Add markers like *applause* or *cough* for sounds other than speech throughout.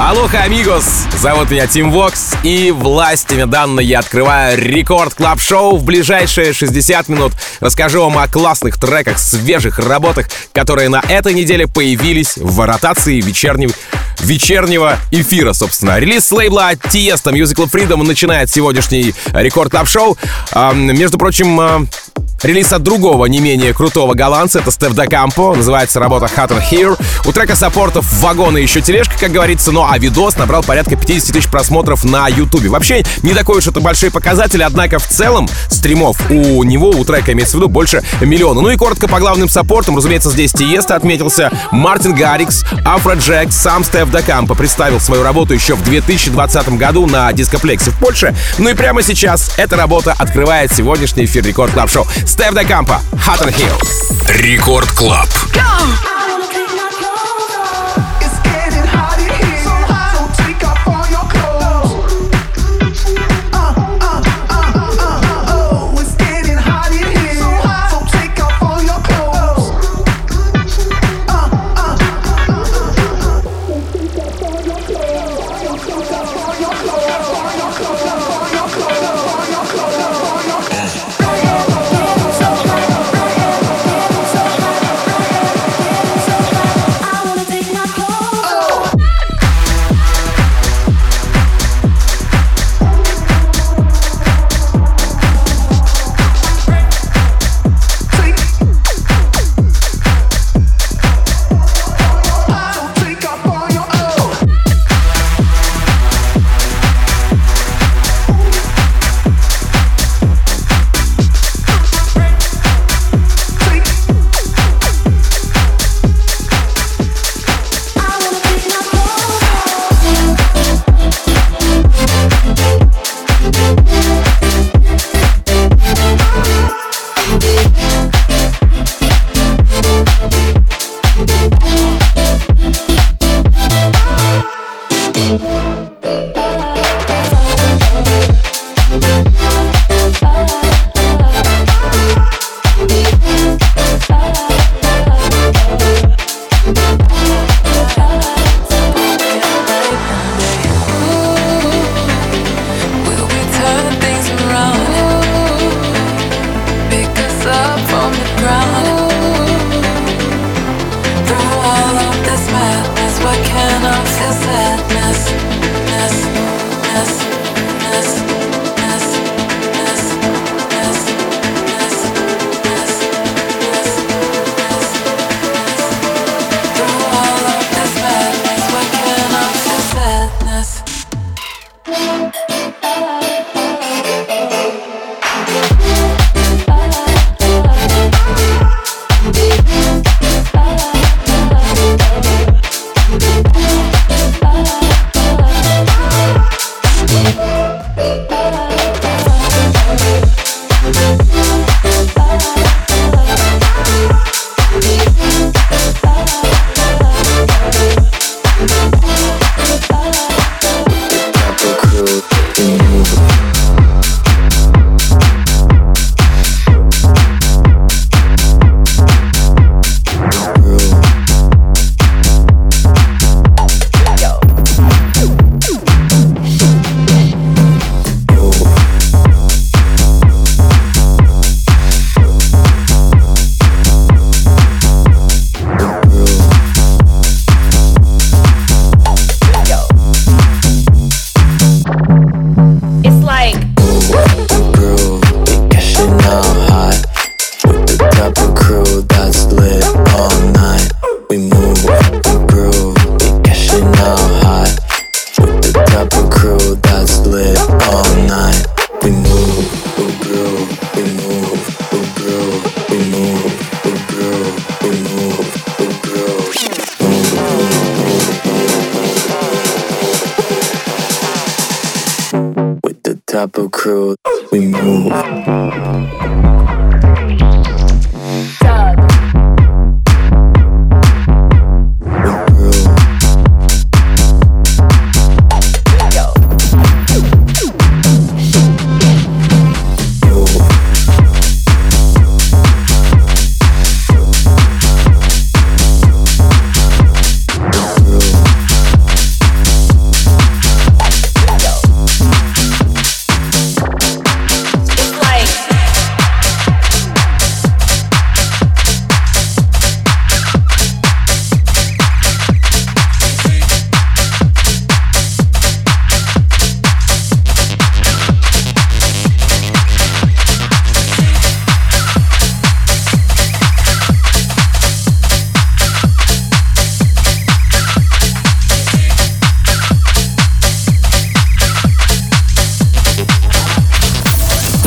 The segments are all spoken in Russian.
Алоха, амигос! Зовут меня Тим Вокс, и властями данной я открываю Record Club Show в ближайшие 60 минут. Расскажу вам о классных треках, свежих работах, которые на этой неделе появились в ротации вечернего, вечернего эфира, собственно. Релиз лейбла Tiesto Musical Freedom начинает сегодняшний Record Club Show. Между прочим, а, Релиз от другого, не менее крутого голландца, это Стеф Дакампо, называется работа Hot in Here. У трека саппортов вагон и еще тележка, как говорится, ну а видос набрал порядка 50 тысяч просмотров на Ютубе. Вообще, не такой уж это большой показатель, однако в целом стримов у него, у трека имеется в виду, больше миллиона. Ну и коротко по главным саппортам, разумеется, здесь Tiesto отметился, Мартин Гаррикс, Афро Джек, сам Стеф Дакампо представил свою работу еще в 2020 году на Discoplex е в Польше. Ну и прямо сейчас эта работа открывает сегодняшний эфир Record Club Show. Стеф де Кампа, Hot in Here. Рекорд Клаб. Go!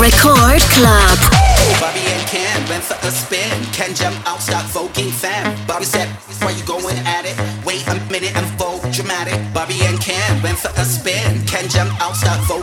Record Club. Bobby and Ken went for a spin. Ken jump out, start voguing fam. Bobby said, Why you going at it? Wait a minute and vogue dramatic. Bobby and Ken went for a spin. Ken jump out, start voguing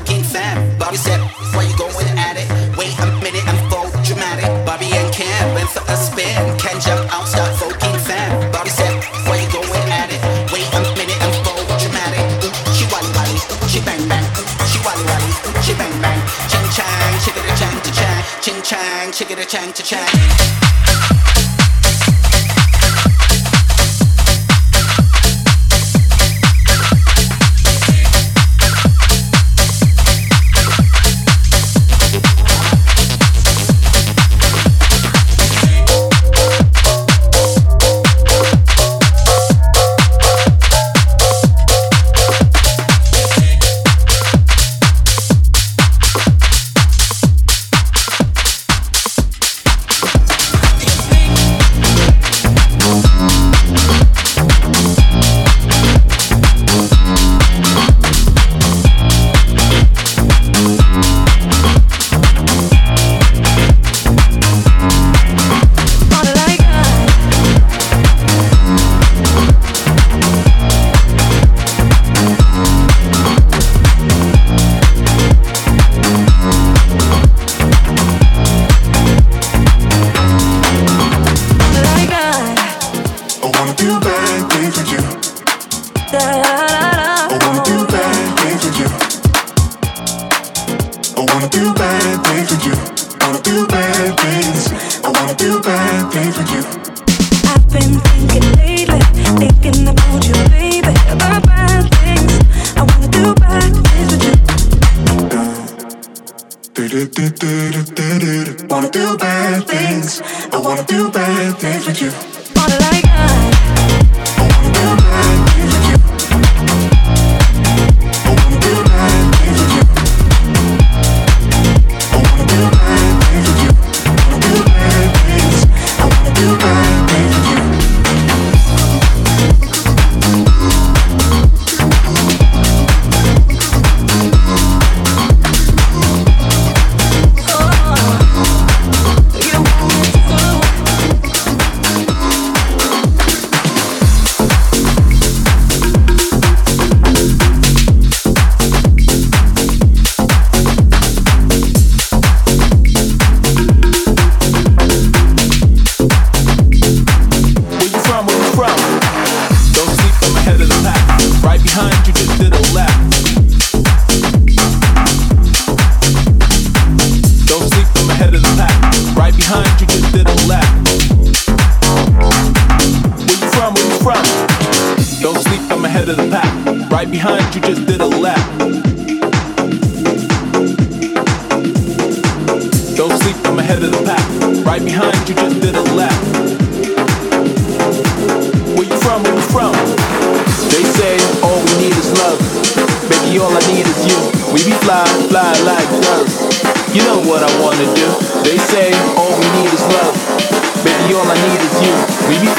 I wanna do bad things with you. I Wanna do bad things. I wanna do bad things with you. I've been thinking lately, thinking about you, baby. About bad things. I wanna do bad things with you. Wanna do bad things. I wanna do bad things with you.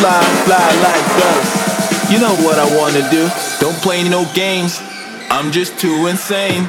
Fly, fly like doves. You know what I wanna do. Don't play no games. I'm just too insane.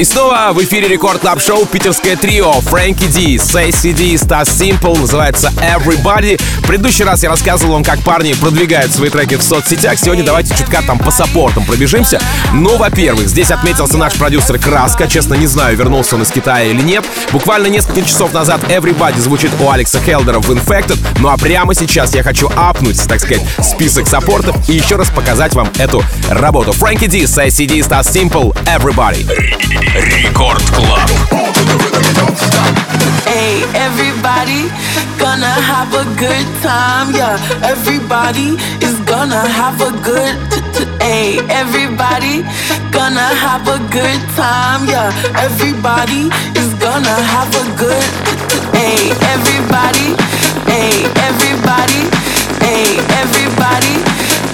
И снова в эфире Record Club Show питерское трио Фрэнки Ди, Сейси Ди, Стас Симпл называется Everybody. В предыдущий раз я рассказывал вам, как парни продвигают свои треки в соцсетях. Сегодня давайте чутка там по саппортам пробежимся. Ну, во-первых, здесь отметился наш продюсер Краска. Честно, не знаю, вернулся он из Китая или нет. Буквально несколько часов назад Everybody звучит у Алекса Хелдера в Infected. Ну а прямо сейчас я хочу апнуть, так сказать, список саппортов и еще раз показать вам эту работу. Фрэнки Ди, Сейси Ди, Стас Симпл, Everybody. Рекорд Клаб. Hey, everybody gonna have a good time, yeah. Everybody is gonna have a good hey, everybody gonna have a good time, yeah. Everybody is gonna have a good hey, everybody, hey, everybody, hey, everybody,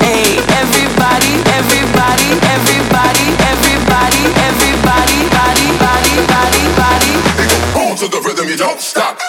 hey, everybody, everybody, everybody, everybody. everybody. to the rhythm, you don't stop.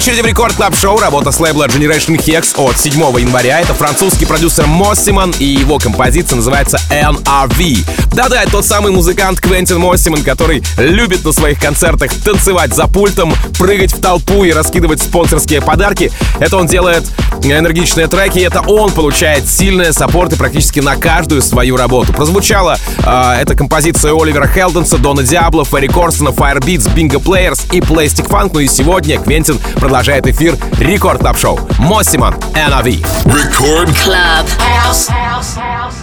Очереди в Record Club Show работа с лейбла Generation Hex от 7 января. Это французский продюсер Моссиман и его композиция называется NRV. Да-да, это тот самый музыкант Квентин Моссиман, который любит на своих концертах танцевать за пультом, прыгать в толпу и раскидывать спонсорские подарки. Это он делает энергичные треки, и это он получает сильные саппорты практически на каждую свою работу. Прозвучала э, эта композиция у Оливера Хелденса, Дона Диабло, Ферри Корсона, Firebeats, Bingo Players и Plastic Funk. Ну и сегодня Квентин продолжает эфир Record Club Show. Моссиман, NRV. Record Club. Thank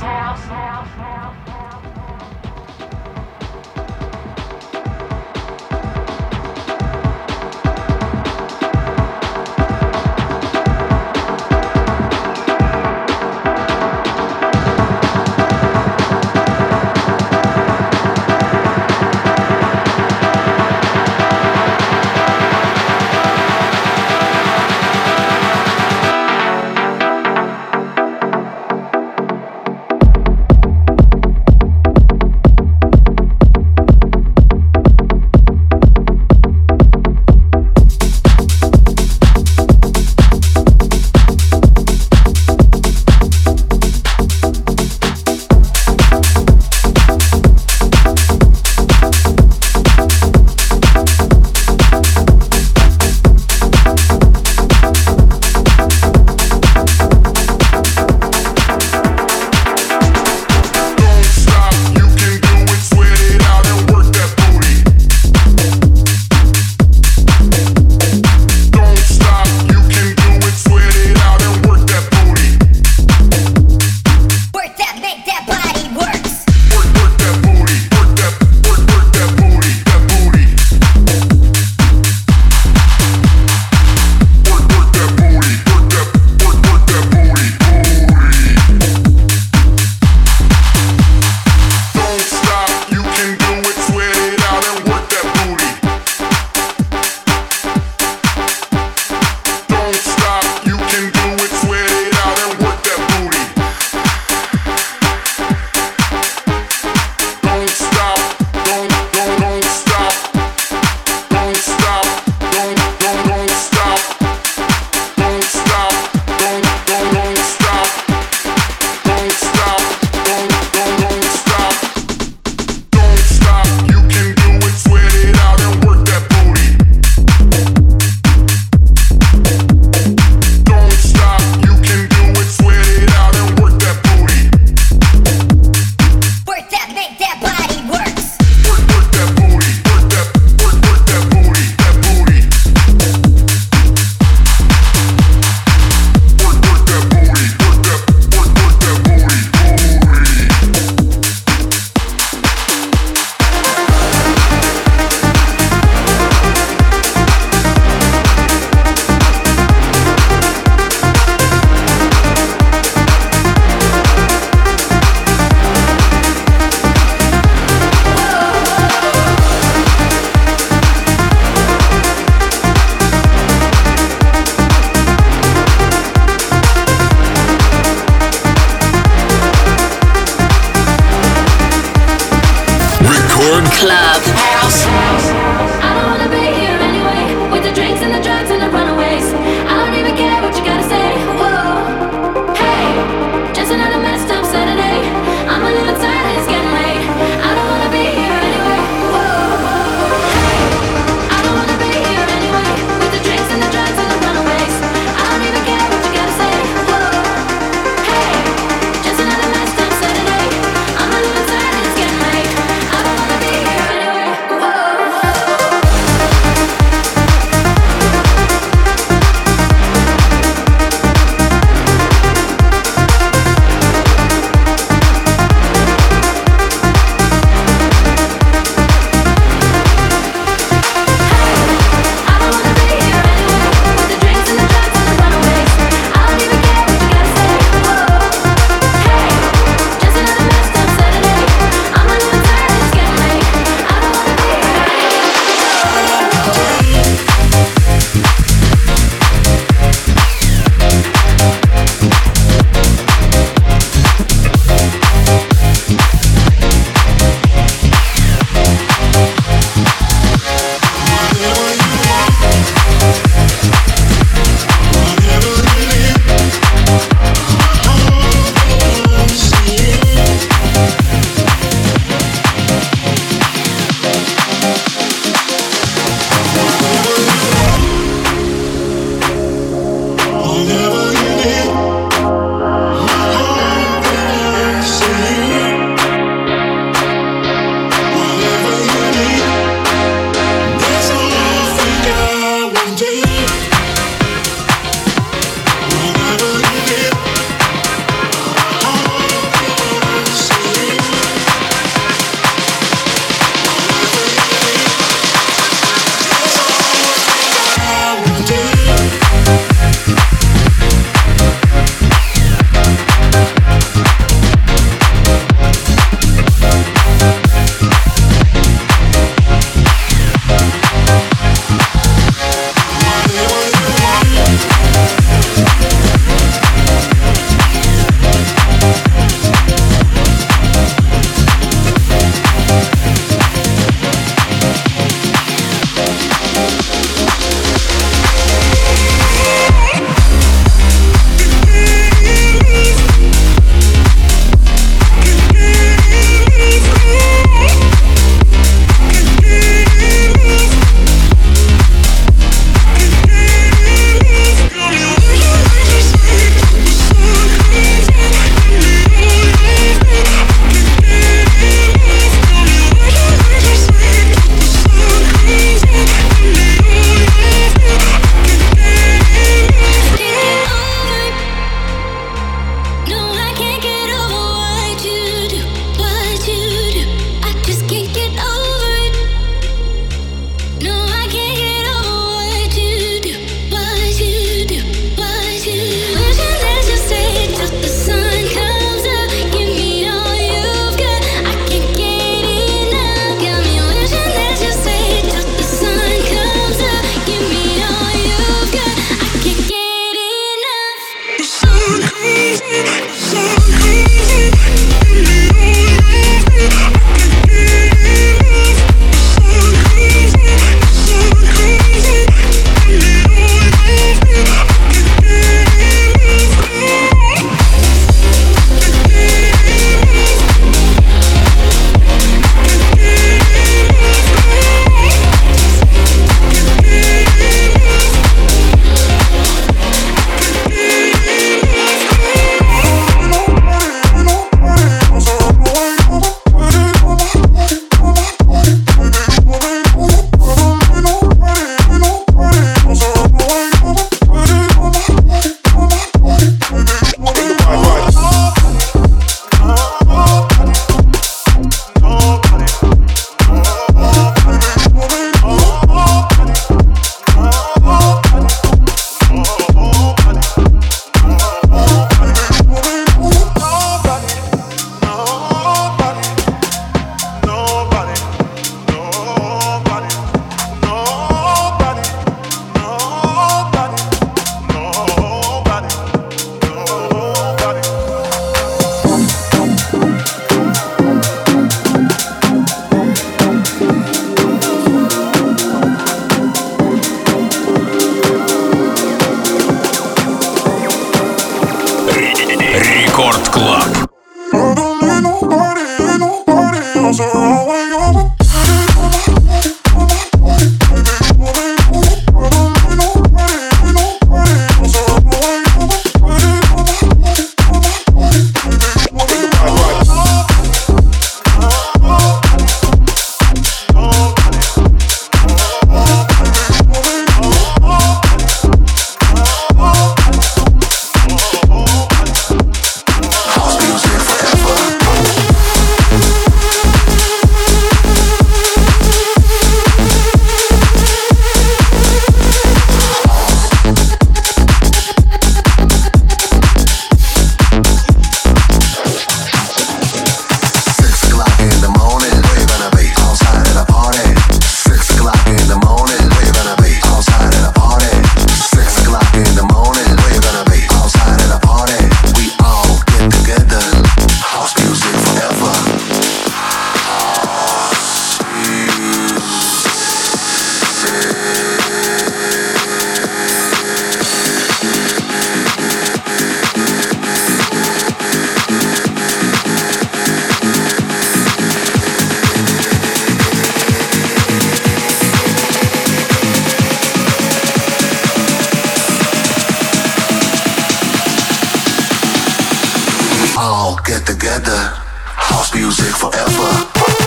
house music forever.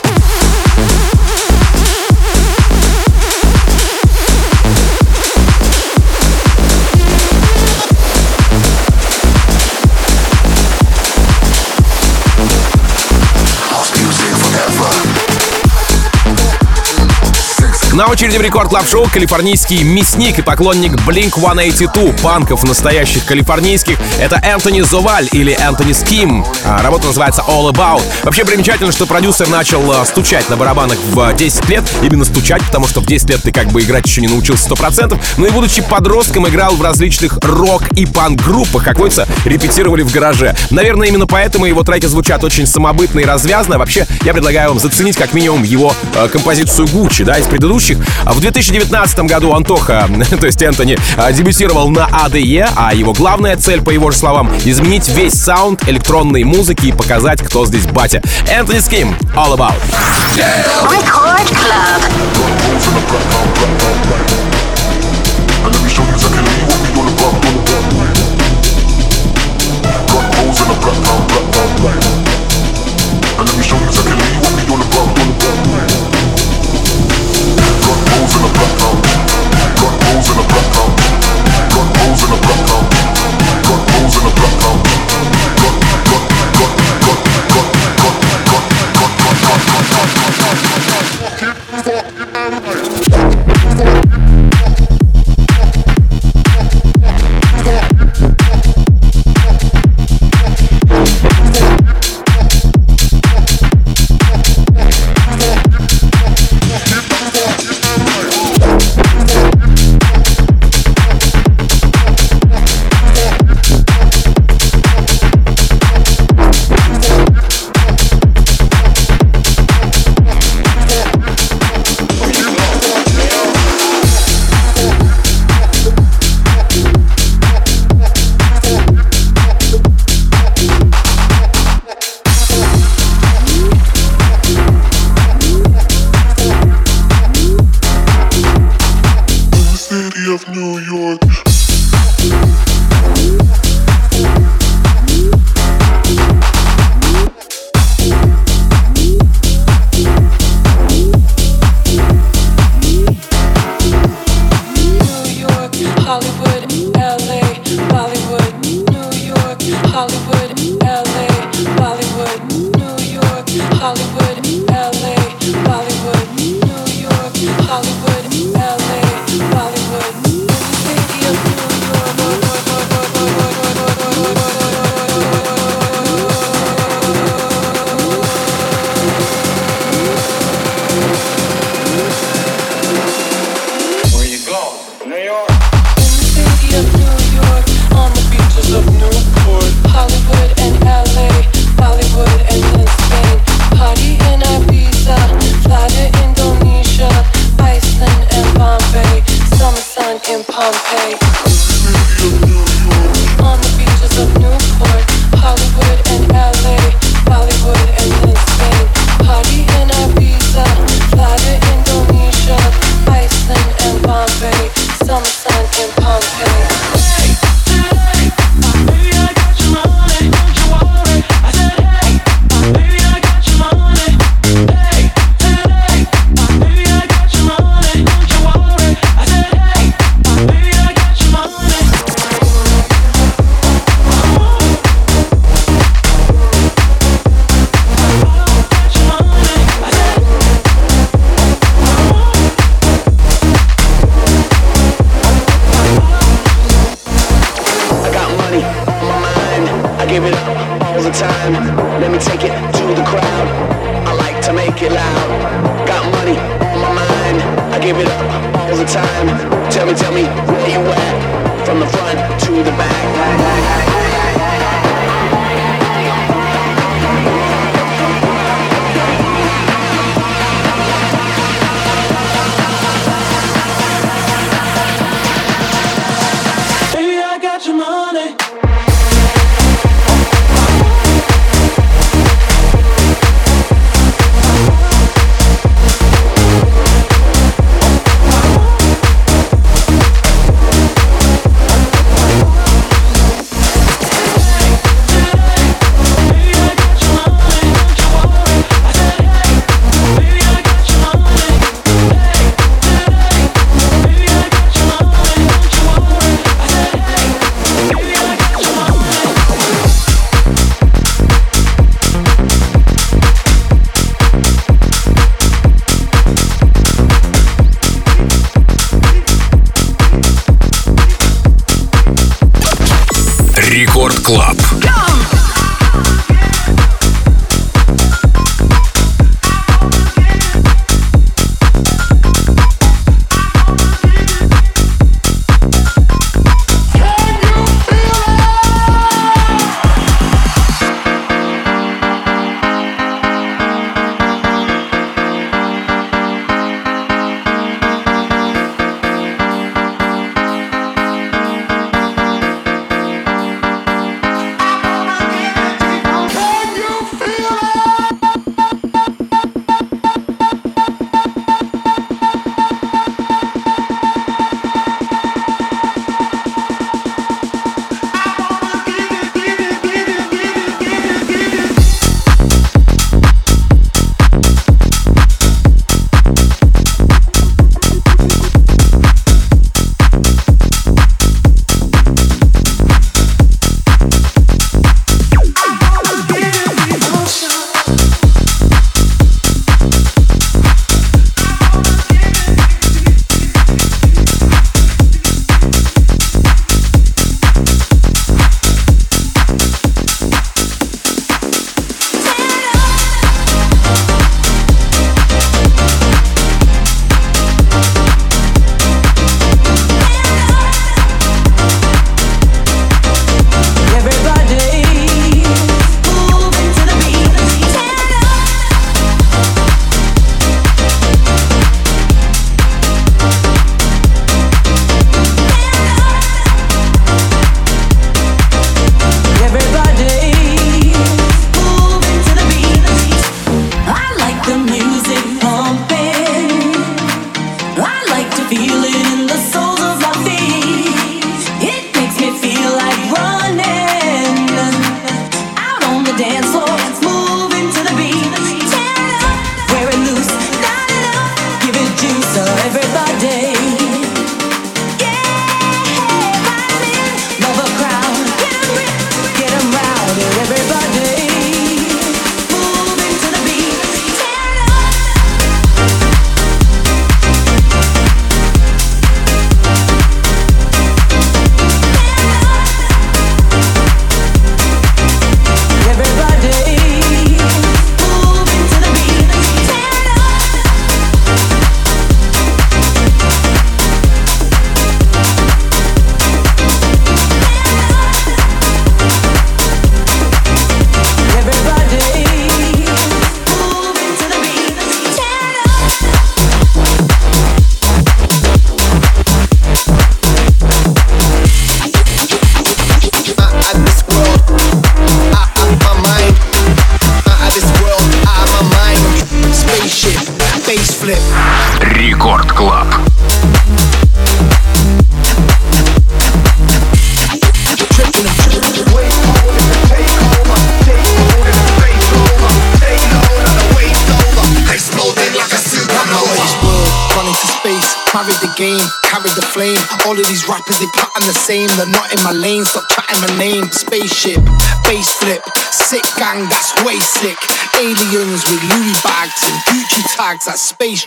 На очереди в рекорд клаб шоу калифорнийский мясник и поклонник Blink-182, панков настоящих калифорнийских. Это Энтони Зоваль или Энтони Ским. А, работа называется All About. Вообще примечательно, что продюсер начал а, стучать на барабанах в 10 лет. Именно стучать, потому что в 10 лет ты как бы играть еще не научился 100%. Но и будучи подростком играл в различных рок и панк-группах. Как говорится, репетировали в гараже. Наверное, именно поэтому его треки звучат очень самобытно и развязно. Вообще, я предлагаю вам заценить как минимум его э, композицию Гуччи, да, из предыдущих ведущих. А в 2019 году Антоха, *laughs* то есть Энтони, а, дебютировал на АДЕ, а его главная цель, по его же словам, изменить весь саунд электронной музыки и показать, кто здесь батя. Энтони Ским, All About. Record Club. Black black black. And let me show you exactly what we in. Got holes in the black town. Got holes in the black town. Got holes in the black town.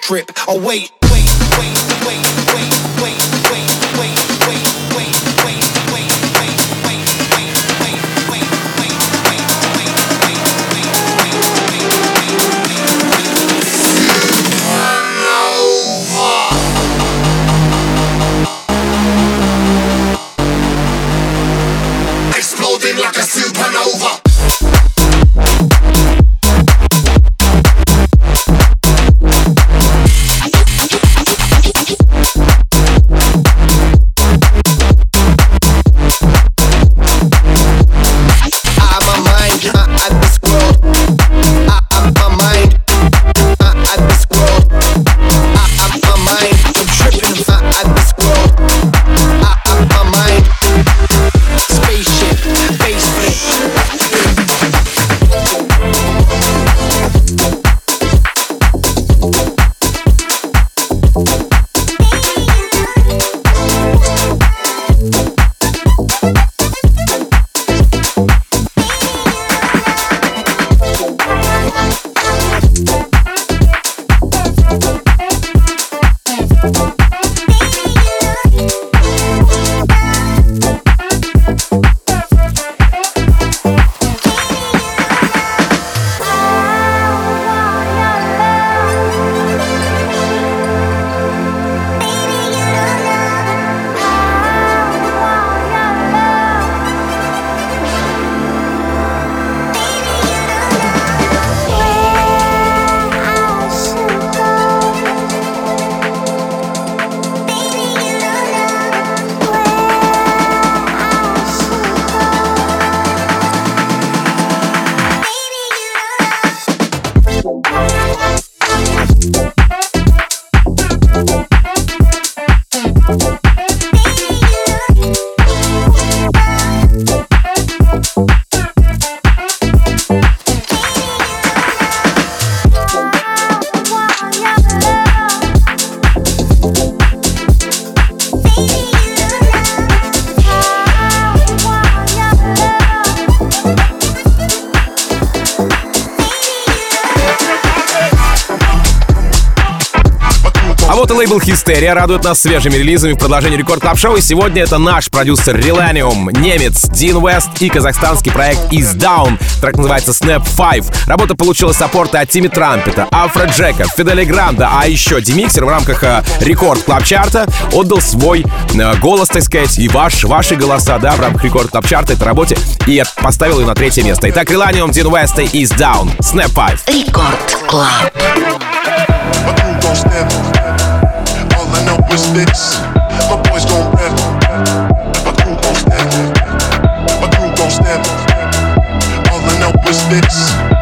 strip. Oh, wait. Hysteria радует нас свежими релизами в продолжении Record Club Show. И сегодня это наш продюсер Relanium, немец Дин Вест и казахстанский проект Is Down. Трек называется Snap 5. Работа получила саппорты от Тимми Трампета, Афроджека, Федде Ле Гранда, а еще Демиксер в рамках э, Рекорд Клаб Чарта отдал свой э, голос, так сказать, и ваш, ваши голоса, да, в рамках Рекорд Клаб Чарта этой работе и поставил ее на третье место. Итак, Relanium, Дин Вест и Is Down. Snap 5. Рекорд Клаб. All This. My boys gon' rap. My crew. My crew. All I know is this.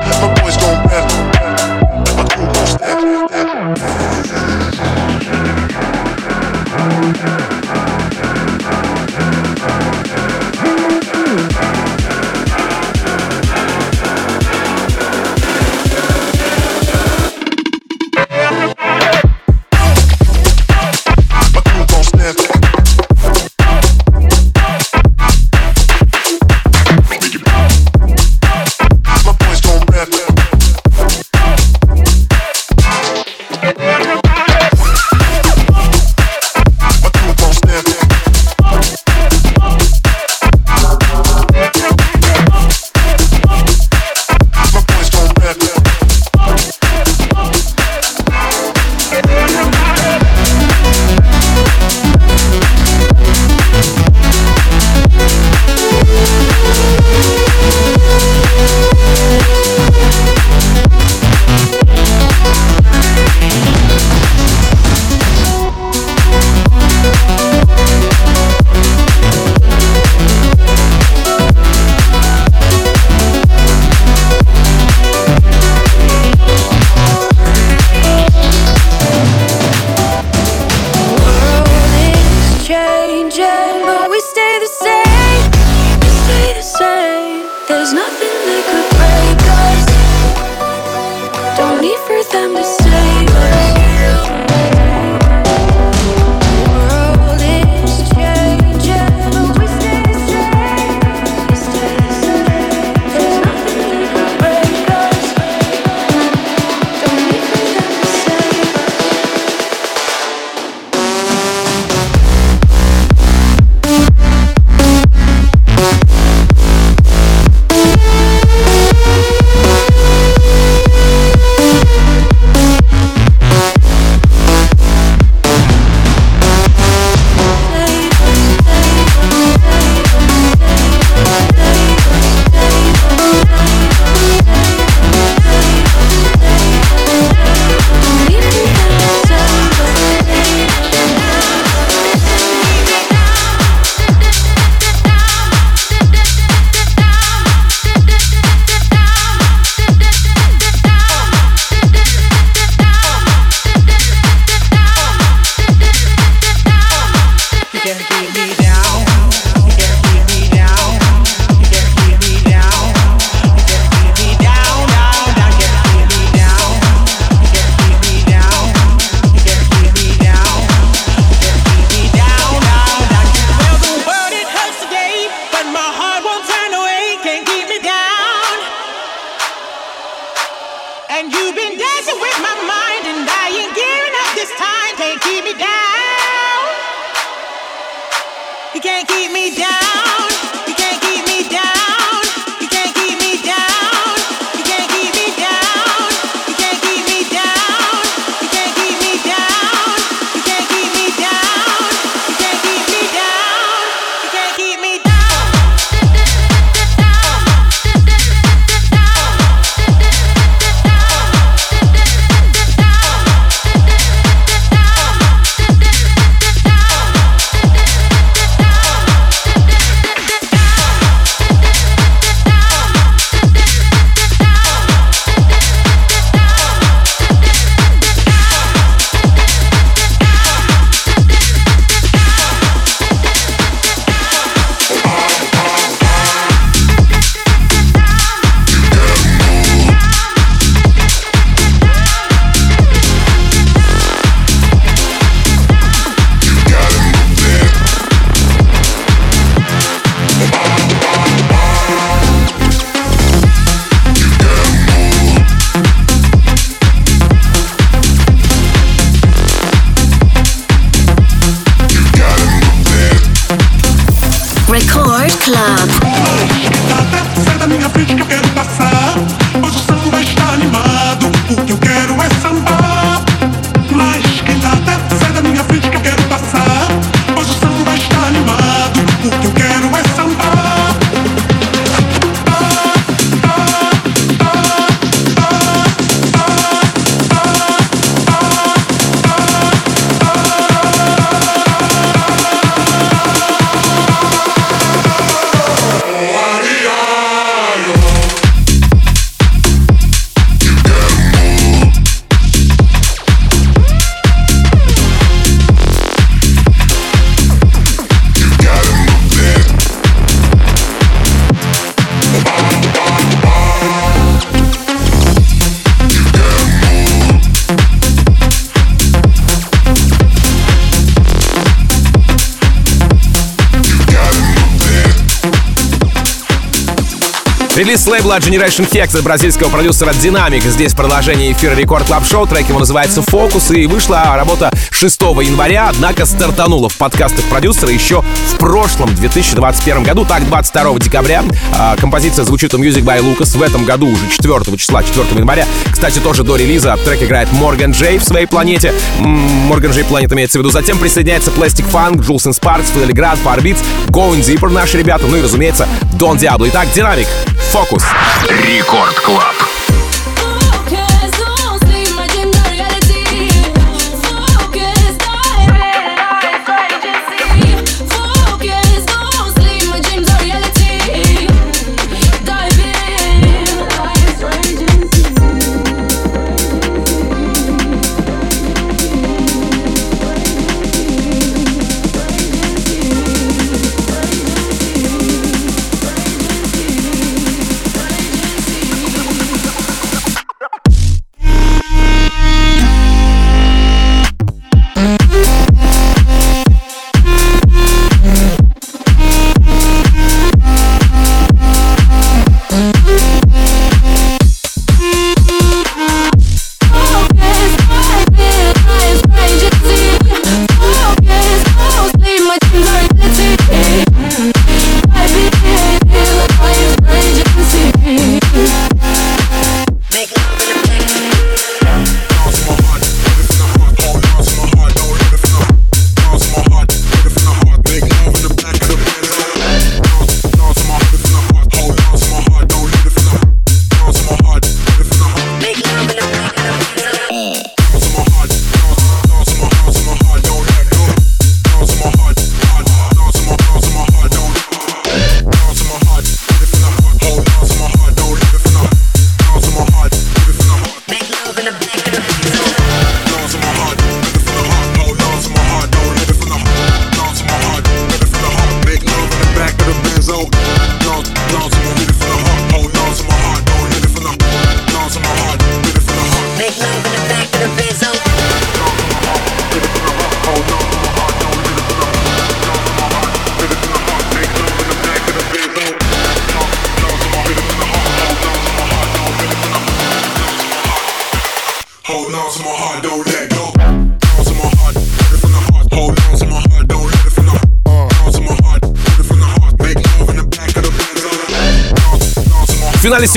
Релиз лейбла Generation Hex от бразильского продюсера Dynamic. Здесь продолжение эфира Record Club Show. Трек его называется «Focus». И вышла работа 6 января, однако стартанула в подкастах продюсера еще в прошлом, 2021 году. Так, 22 декабря. А, композиция звучит у Music by Lucas. В этом году уже 4 числа, 4 января. Кстати, тоже до релиза трек играет Морган Джей в своей планете. Морган Джей планета имеется в виду. Затем присоединяется Plastic Funk, Jules and Sparks, Grant, Farbeats, Going Deeper наши ребята. Ну и, разумеется, Don Diablo. Итак, Dynamic. Focus. Record Club.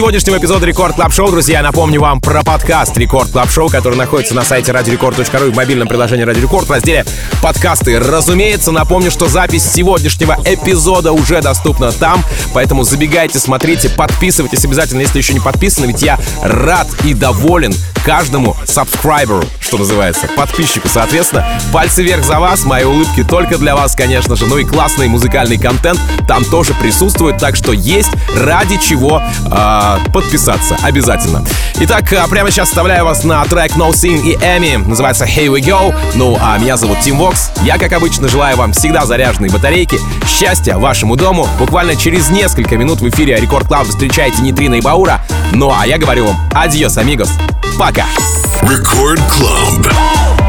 Сегодняшнего эпизода Record Club Show, друзья, напомню вам про подкаст Record Club Show, который находится на сайте radiorecord.ru и в мобильном приложении Радио Рекорд в разделе подкасты. Разумеется, напомню, что запись сегодняшнего эпизода уже доступна там, поэтому забегайте, смотрите, подписывайтесь обязательно, если еще не подписаны, ведь я рад и доволен каждому subscriber у, что называется, подписчику, соответственно. Пальцы вверх за вас, мои улыбки только для вас, конечно же, ну и классный музыкальный контент там тоже присутствует, так что есть ради чего э, подписаться обязательно. Итак, а, прямо сейчас оставляю вас на трек No Sin и Эми, называется Here We Go. Ну, а меня зовут Тим Вокс. Я, как обычно, желаю вам всегда заряженной батарейки, счастья вашему дому. Буквально через несколько минут в эфире Record Club встречаете Нитрина и Баура. Ну, а я говорю вам adiós, amigos. Пока! Record Club.